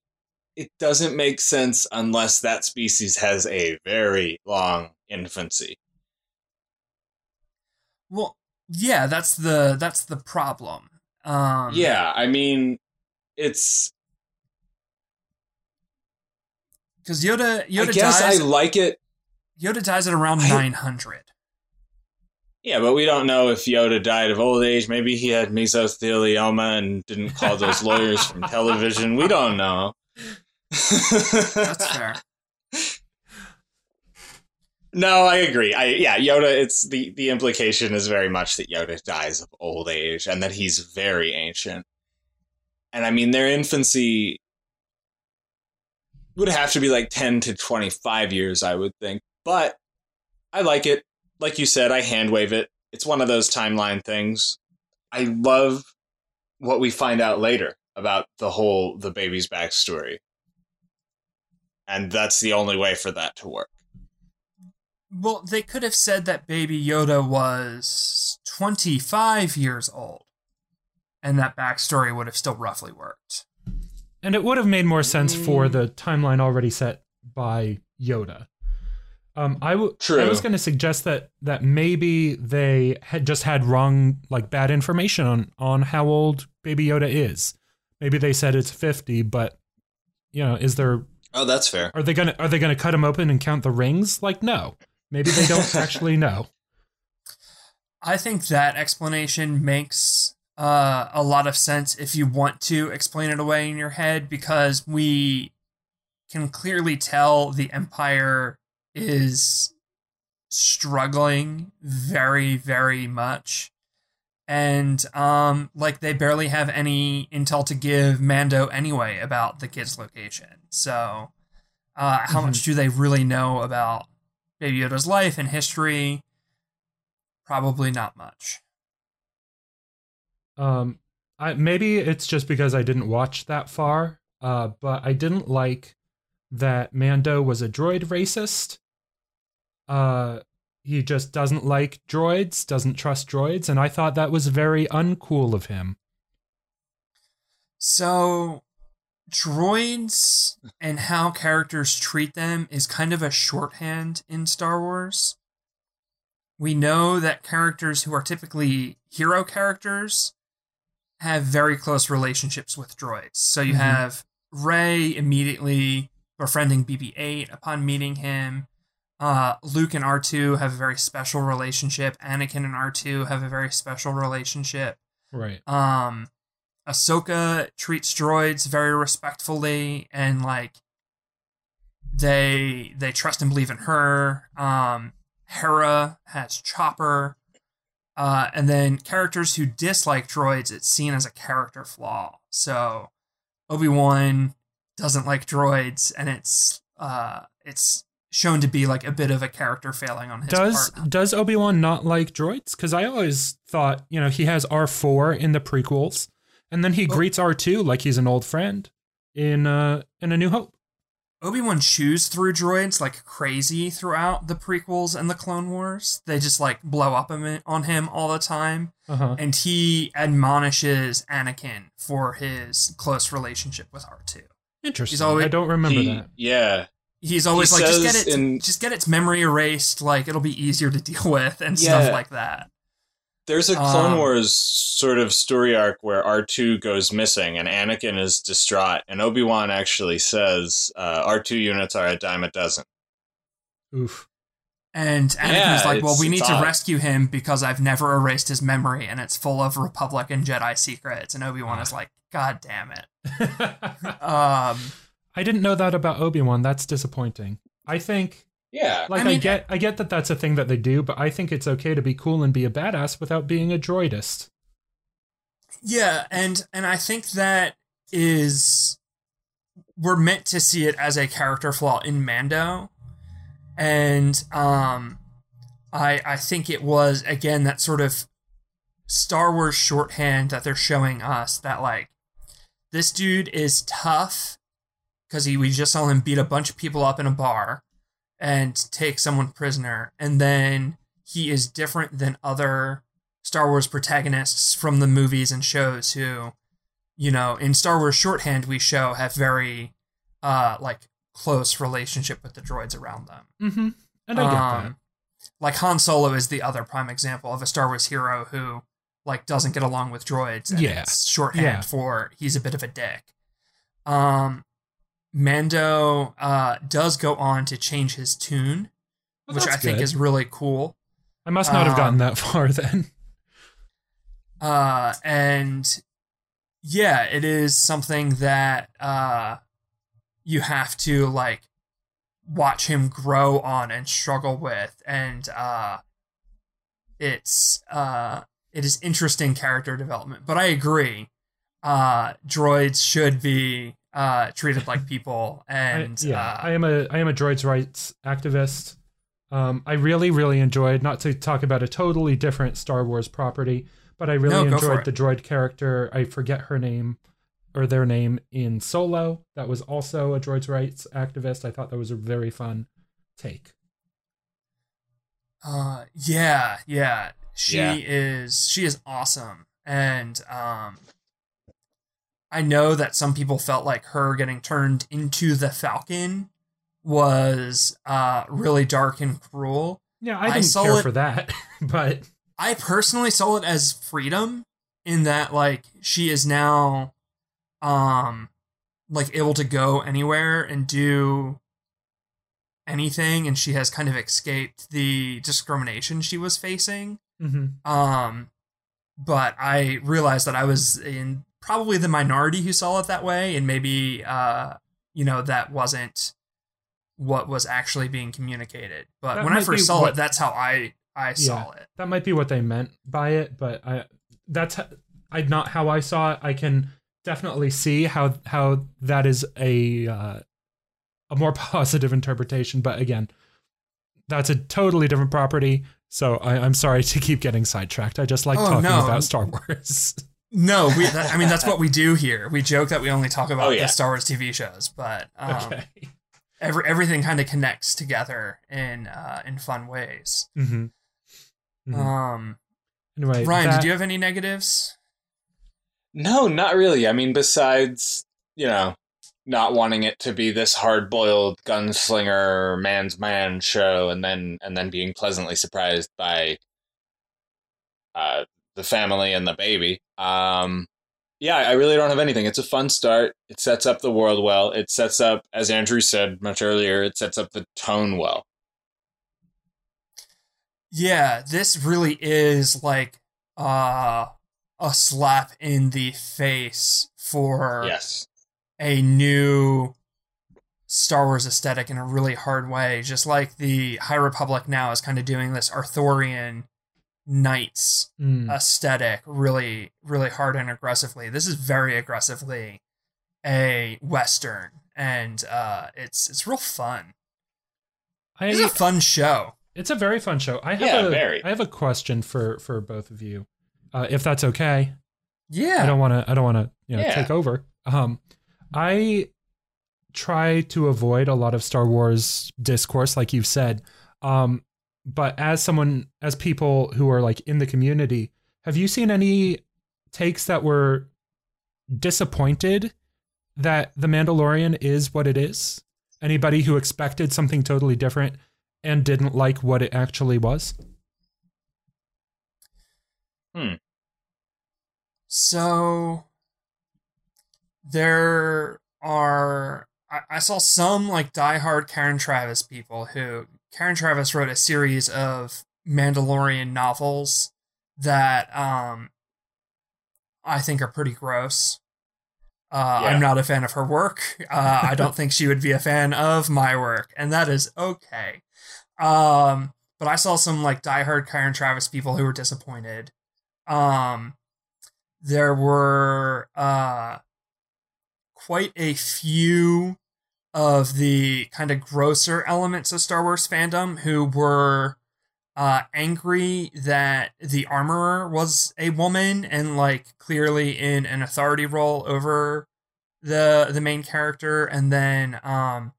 it doesn't make sense unless that species has a very long infancy. Well, yeah, that's the that's the problem. Um, yeah, I mean, it's. because Yoda I Yoda guess dies I like it. Yoda dies at around nine hundred. Yeah, but we don't know if Yoda died of old age. Maybe he had mesothelioma and didn't call those lawyers from television. We don't know. That's [laughs] fair. No, I agree. I yeah, Yoda. It's the the implication is very much that Yoda dies of old age and that he's very ancient. And I mean, their infancy would have to be like ten to twenty five years, I would think. But I like it. Like you said, I hand wave it. It's one of those timeline things. I love what we find out later about the whole the baby's backstory, and that's the only way for that to work. Well, they could have said that Baby Yoda was 25 years old, and that backstory would have still roughly worked. And it would have made more sense for the timeline already set by Yoda. Um, I w- True. I was going to suggest that that maybe they had just had wrong, like bad information on on how old Baby Yoda is. Maybe they said it's fifty, but you know, is there Oh, that's fair. are they gonna are they gonna cut him open and count the rings? Like, no, maybe they don't [laughs] actually know. I think that explanation makes uh, a lot of sense if you want to explain it away in your head because we can clearly tell the Empire is struggling very, very much. And um, like they barely have any intel to give Mando anyway about the kid's location. So, uh, how much do they really know about Baby Yoda's life and history? Probably not much. Um, I maybe it's just because I didn't watch that far. Uh, but I didn't like that Mando was a droid racist. Uh, he just doesn't like droids, doesn't trust droids, and I thought that was very uncool of him. So, droids and how characters treat them is kind of a shorthand in Star Wars. We know that characters who are typically hero characters have very close relationships with droids. So you Mhm. have Rey immediately befriending BB-8 upon meeting him. Uh, Luke and R2 have a very special relationship. Anakin and R2 have a very special relationship. Right. Um, Ahsoka treats droids very respectfully and like they they trust and believe in her. Um, Hera has Chopper. Uh, and then characters who dislike droids, it's seen as a character flaw. So Obi Wan doesn't like droids, and it's uh, it's shown to be like a bit of a character failing on his Does part. does Obi Wan not like droids? Because I always thought you know he has R four in the prequels, and then he Oh. greets R two like he's an old friend in uh in A New Hope. Obi Wan chews through droids like crazy throughout the prequels and the Clone Wars. They just like blow up on him all the time, Uh huh. and he admonishes Anakin for his close relationship with R two. Interesting. always- I don't remember He- that. Yeah. He's always He like, just get it, in- just get its memory erased. Like it'll be easier to [laughs] deal with and Yeah. stuff like that. There's a Clone Um, Wars sort of story arc where R2 goes missing and Anakin is distraught, and Obi Wan actually says uh, R2 units are a dime a dozen. Oof. And Anakin's Yeah, like, well, we need to odd. rescue him because I've never erased his memory, and it's full of Republic and Jedi secrets. And Obi Wan is like, God damn it. [laughs] Um, I didn't know that about Obi Wan. That's disappointing. I think, Yeah. like, I I, get, I get that that's a thing that they do, but I think it's okay to be cool and be a badass without being a droidist. Yeah, and and I think that is we're meant to see it as a character flaw in Mando. And um I I think it was again that sort of Star Wars shorthand that they're showing us that like this dude is tough because he we just saw him beat a bunch of people up in a bar and take someone prisoner and then he is different than other Star Wars protagonists from the movies and shows who, you know, in Star Wars shorthand we show have very uh like close relationship with the droids around them. Mm-hmm. And I get Um, Like Han Solo is the other prime example of a Star Wars hero who like doesn't get along with droids. And Yeah. it's shorthand Yeah. for he's a bit of a dick. Um, Mando uh, does go on to change his tune, Well, which I that's think is really cool. I must not have gotten um, that [laughs] far then. uh and yeah it is something that uh you have to like watch him grow on and struggle with and uh it's uh it is interesting character development but i agree uh droids should be uh treated like [laughs] people and I, yeah, uh, I am a I am a droids rights activist. Um, I really really enjoyed not to talk about a totally different Star Wars property, but I really No, enjoyed the droid character. I forget her name or their name in Solo. That was also a droids rights activist. I thought that was a very fun take. Uh, yeah, yeah. She Yeah. is she is awesome, and um, I know that some people felt like her getting turned into the Falcon was uh really dark and cruel. Yeah, I I didn't saw care it- for that, [laughs] but I personally saw it as freedom in that like she is now um like able to go anywhere and do anything and she has kind of escaped the discrimination she was facing. Mhm. Um but I realized that I was in probably the minority who saw it that way and maybe uh you know that wasn't what was actually being communicated. But That when I first saw what- it that's how I I saw it. that might be what they meant by it. But I that's I not how I saw it. I can definitely see how how that is a uh, a more [laughs] positive interpretation. But again, that's a totally different property. So I, I'm sorry to keep getting sidetracked. I just like Oh, talking no. about Star [laughs] Wars. No, we. That, [laughs] I mean, that's what we do here. We joke that we only talk about Oh, yeah. the Star Wars TV shows, but um, okay. every everything kind of connects together in uh, in fun ways. hmm Mhm. Um, Anyway, Ryan, that- did you have any negatives? No, not really. I mean, besides, you know, not wanting it to be this hard-boiled gunslinger man's man show and then and then being pleasantly surprised by uh the family and the baby. Um yeah, I really don't have anything. It's a fun start. It sets up the world well. It sets up, as Andrew said much earlier, it sets up the tone well. Yeah, this really is like uh, a slap in the face for Yes. a new Star Wars aesthetic in a really hard way. Just like the High Republic now is kind of doing this Arthurian knights Mm. aesthetic really, really hard and aggressively. This is very aggressively a western, and uh, it's it's real fun. I, It's a fun show. it's a very fun show. I have Yeah, a, very. I have a question for for both of you, uh, if that's okay. Yeah i don't want to. I don't want to. You know, Yeah. take over. Um, I try to avoid a lot of Star Wars discourse, like you've said. Um, but as someone, as people who are like in the community, have you seen any takes that were disappointed that the Mandalorian is what it is? Anybody who expected something totally different and didn't like what it actually was? Hmm so there are I, I saw some like diehard Karen Traviss people who Karen Traviss wrote a series of Mandalorian novels that um I think are pretty gross. Uh, Yeah. I'm not a fan of her work. Uh, I don't think she would be a fan of my work, and that is okay. Um, but I saw some like diehard Karen Traviss people who were disappointed. Um, there were uh, quite a few of the kind of grosser elements of Star Wars fandom who were uh, angry that the armorer was a woman and like clearly in an authority role over the the main character. And then um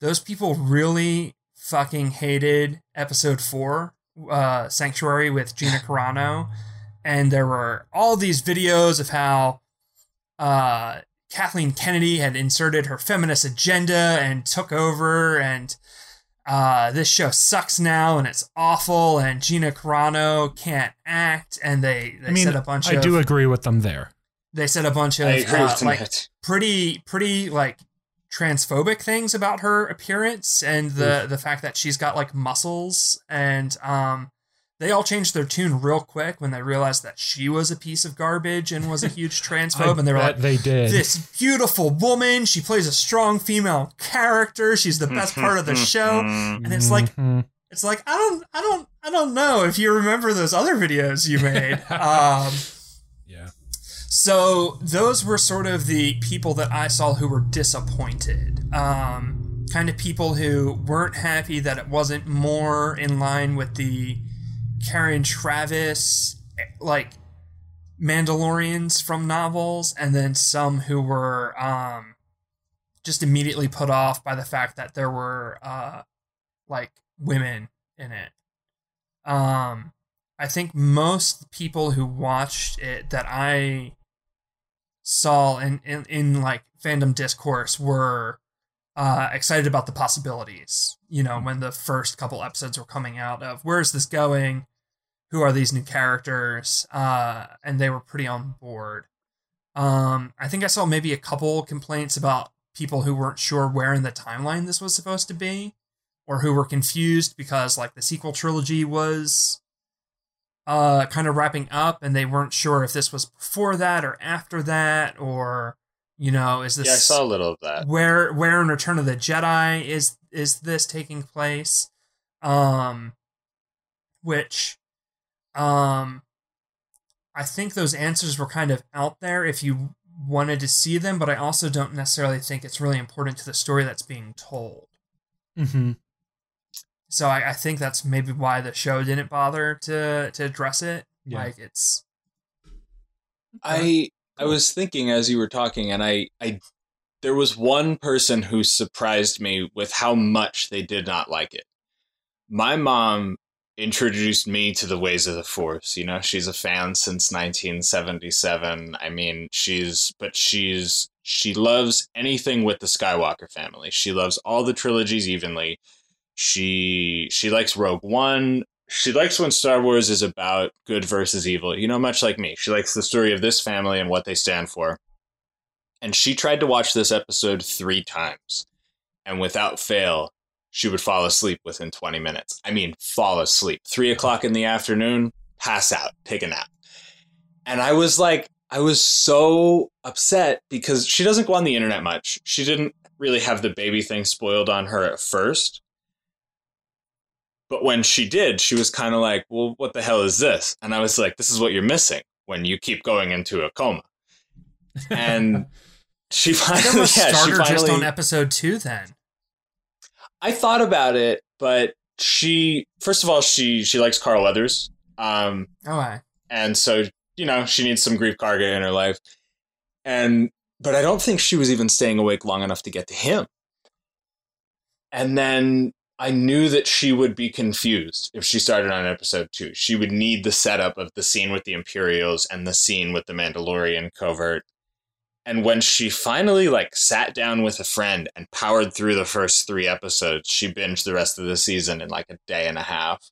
those people really fucking hated episode 4 uh sanctuary with Gina [laughs] Carano. And there were all these videos of how uh Kathleen Kennedy had inserted her feminist agenda and took over and uh, this show sucks now and it's awful and Gina Carano can't act and they, they I mean, said a bunch I of do agree with them there. they said a bunch of uh, like that. pretty pretty like transphobic things about her appearance and the the fact that she's got like muscles and um they all changed their tune real quick when they realized that she was a piece of garbage and was a huge transphobe [laughs] and they were like they did. this beautiful woman she plays a strong female character she's the best part of the [laughs] show and it's like Mhm. it's like I don't I don't I don't know if you remember those other videos you [laughs] made um yeah. so those were sort of the people that I saw who were disappointed. Um, kind of people who weren't happy that it wasn't more in line with the Karen Traviss like Mandalorians from novels, and then some who were um, just immediately put off by the fact that there were uh, like women in it. Um, I think most people who watched it that I saw in in, in like fandom discourse were uh, excited about the possibilities. You know, when the first couple episodes were coming out of where is this going? Who are these new characters? Uh, and they were pretty on board. Um, I think I saw maybe a couple complaints about people who weren't sure where in the timeline this was supposed to be, or who were confused because like the sequel trilogy was uh kind of wrapping up and they weren't sure if this was before that or after that or you know is this Yeah, I saw a little of that. where where in Return of the Jedi is is this taking place? Um which um I think those answers were kind of out there if you wanted to see them, but I also don't necessarily think it's really important to the story that's being told. Mm-hmm. So I, I think that's maybe why the show didn't bother to to address it. Yeah. Like it's I I was thinking as you were talking, and I I there was one person who surprised me with how much they did not like it. My mom introduced me to the ways of the force you know? She's a fan since 1977 i mean she's but she's she loves anything with the skywalker family. She loves all the trilogies evenly. She she likes rogue one. She likes when star wars is about good versus evil you know much like me. She likes the story of this family and what they stand for. And she tried to watch this episode three times and without fail she would fall asleep within 20 minutes. I mean, fall asleep. Three o'clock in the afternoon, pass out, take a nap. And I was like, I was so upset because she doesn't go on the internet much. She didn't really have the baby thing spoiled on her at first. But when she did, she was kind of like, well, what the hell is this? And I was like, this is what you're missing when you keep going into a coma. And [laughs] she finally, yeah, she started just on episode two then. I thought about it, but she first of all she she likes Carl Weathers, um, Oh I and so you know she needs some Greef Karga in her life, and but I don't think she was even staying awake long enough to get to him. And then I knew that she would be confused if she started on episode two. She would need the setup of the scene with the Imperials and the scene with the Mandalorian covert. And when she finally like sat down with a friend and powered through the first three episodes, she binged the rest of the season in like a day and a half.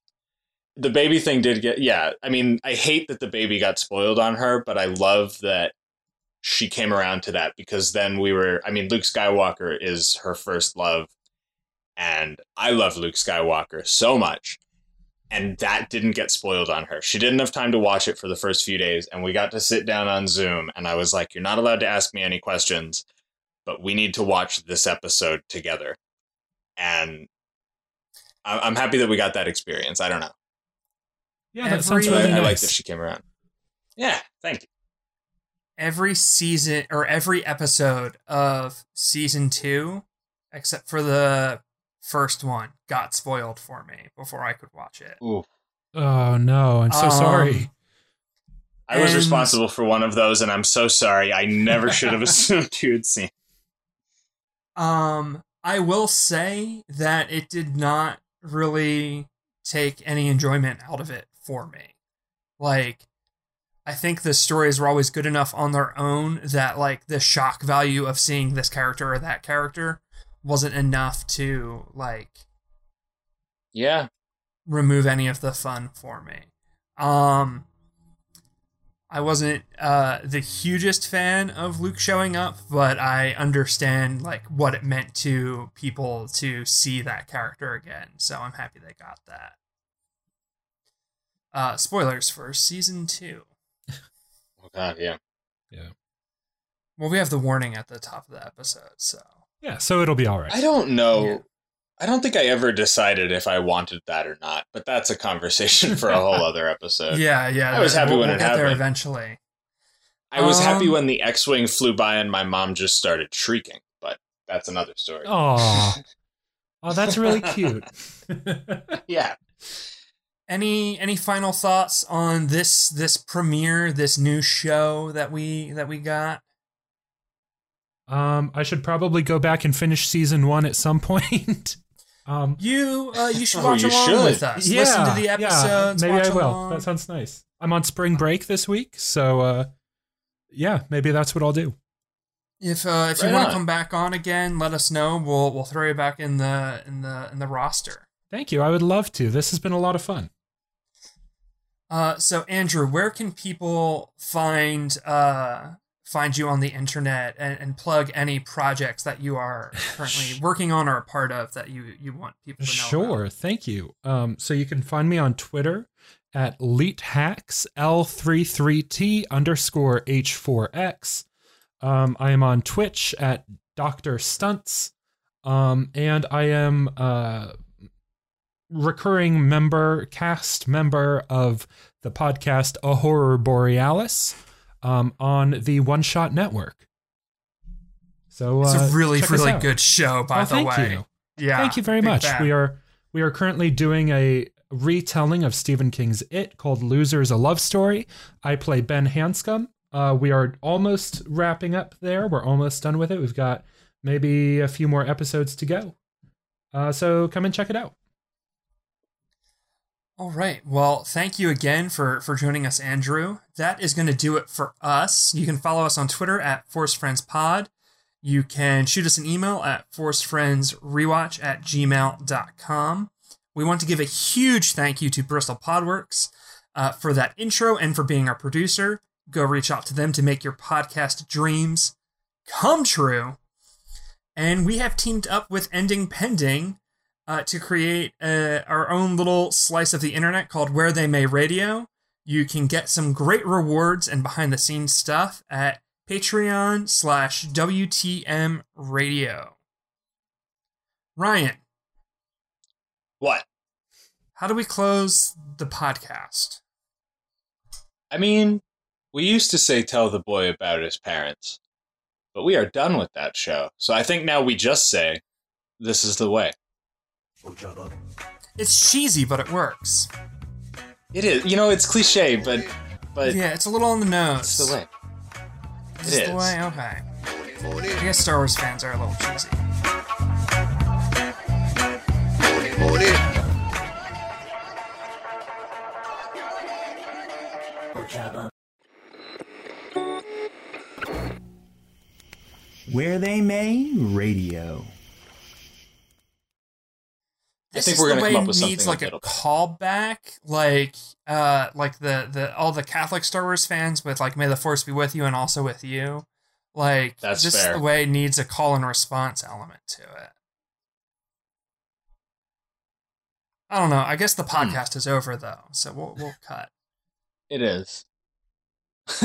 The baby thing did get yeah. I mean, I hate that the baby got spoiled on her, but I love that she came around to that because then we were I mean, Luke Skywalker is her first love and I love Luke Skywalker so much. And that didn't get spoiled on her. She didn't have time to watch it for the first few days, and we got to sit down on Zoom, and I was like, You're not allowed to ask me any questions, but we need to watch this episode together. And I- I'm happy that we got that experience. I don't know. Yeah, that sounds Every- really I, I nice. like that she came around. Yeah, thank you. every season or every episode of season two, except for the first one, got spoiled for me before I could watch it. Ooh. oh no, I'm so Um, sorry. I was And- responsible for one of those, and I'm so sorry. I never should have [laughs] assumed you'd seen. Um, I will say that it did not really take any enjoyment out of it for me. Like, I think the stories were always good enough on their own that like the shock value of seeing this character or that character wasn't enough to like Yeah, remove any of the fun for me. Um I wasn't uh the hugest fan of Luke showing up, but I understand like what it meant to people to see that character again. So I'm happy they got that. Uh spoilers for season 2. oh god, yeah. Well, we have the warning at the top of the episode, so Yeah, so it'll be all right. I don't know. Yeah. I don't think I ever decided if I wanted that or not, but that's a conversation for a whole [laughs] other episode. yeah, yeah. I was happy we'll, when we'll it get there happened. eventually. I was happy Um, when the X-wing flew by and my mom just started shrieking, but that's another story. Oh, [laughs] oh, that's really cute. [laughs] Yeah. any any final thoughts on this this premiere this new show that we that we got um, I should probably go back and finish season one at some [laughs] point. Um, You uh, you should Oh, watch you along should. with us. Listen to the yeah, episodes. maybe watch I will. along. That sounds nice. I'm on spring break this week, so uh, yeah, maybe that's what I'll do. If uh, if you want to come back on again, let us know. We'll we'll throw you back in the in the in the roster. Thank you. I would love to. This has been a lot of fun. Uh, so Andrew, where can people find uh find you on the internet and, and plug any projects that you are currently [sighs] working on or a part of that you you want people to know? Sure. about? Thank you. Um, so you can find me on Twitter at leethacks L33T underscore H4X. Um, I am on Twitch at Dr. Stunts. Um, and I am a recurring member, cast member of the podcast A Horror Borealis um, on the One Shot Network. So It's uh, a really check really good show, by Oh, the thank way. you. Yeah, Thank you very much. We are we are currently doing a retelling of Stephen King's It called Losers a Love Story. I play Ben Hanscom. Uh, we are almost wrapping up there. We're almost done with it. We've got maybe a few more episodes to go. Uh, so come and check it out. All right. Well, thank you again for for joining us, Andrew. That is going to do it for us. You can follow us on Twitter at Force Friends Pod. You can shoot us an email at forcefriendsrewatch at gmail.com. We want to give a huge thank you to Bristol Podworks uh, for that intro and for being our producer. Go reach out to them to make your podcast dreams come true. And we have teamed up with Ending Pending uh, to create uh, our own little slice of the internet called Where They May Radio. You can get some great rewards and behind the scenes stuff at Patreon slash WTM Radio. Ryan, What? how do we close the podcast? I mean, we used to say tell the boy about his parents, but we are done with that show. So I think now we just say this is the way. It's cheesy, but it works. It is. You know, it's cliche, but but yeah, it's a little on the nose. it's the way. It's It the way. Okay. I guess Star Wars fans are a little cheesy. morning, morning. Where They May Radio. I think we're the gonna way come up with needs like a bit. callback, like uh, like the the all the Catholic Star Wars fans with like "May the Force be with you" and also with you. Like That's this fair. the way needs a call and response element to it. I don't know. I guess the Hmm. podcast is over though, so we'll we'll cut. It is. [laughs]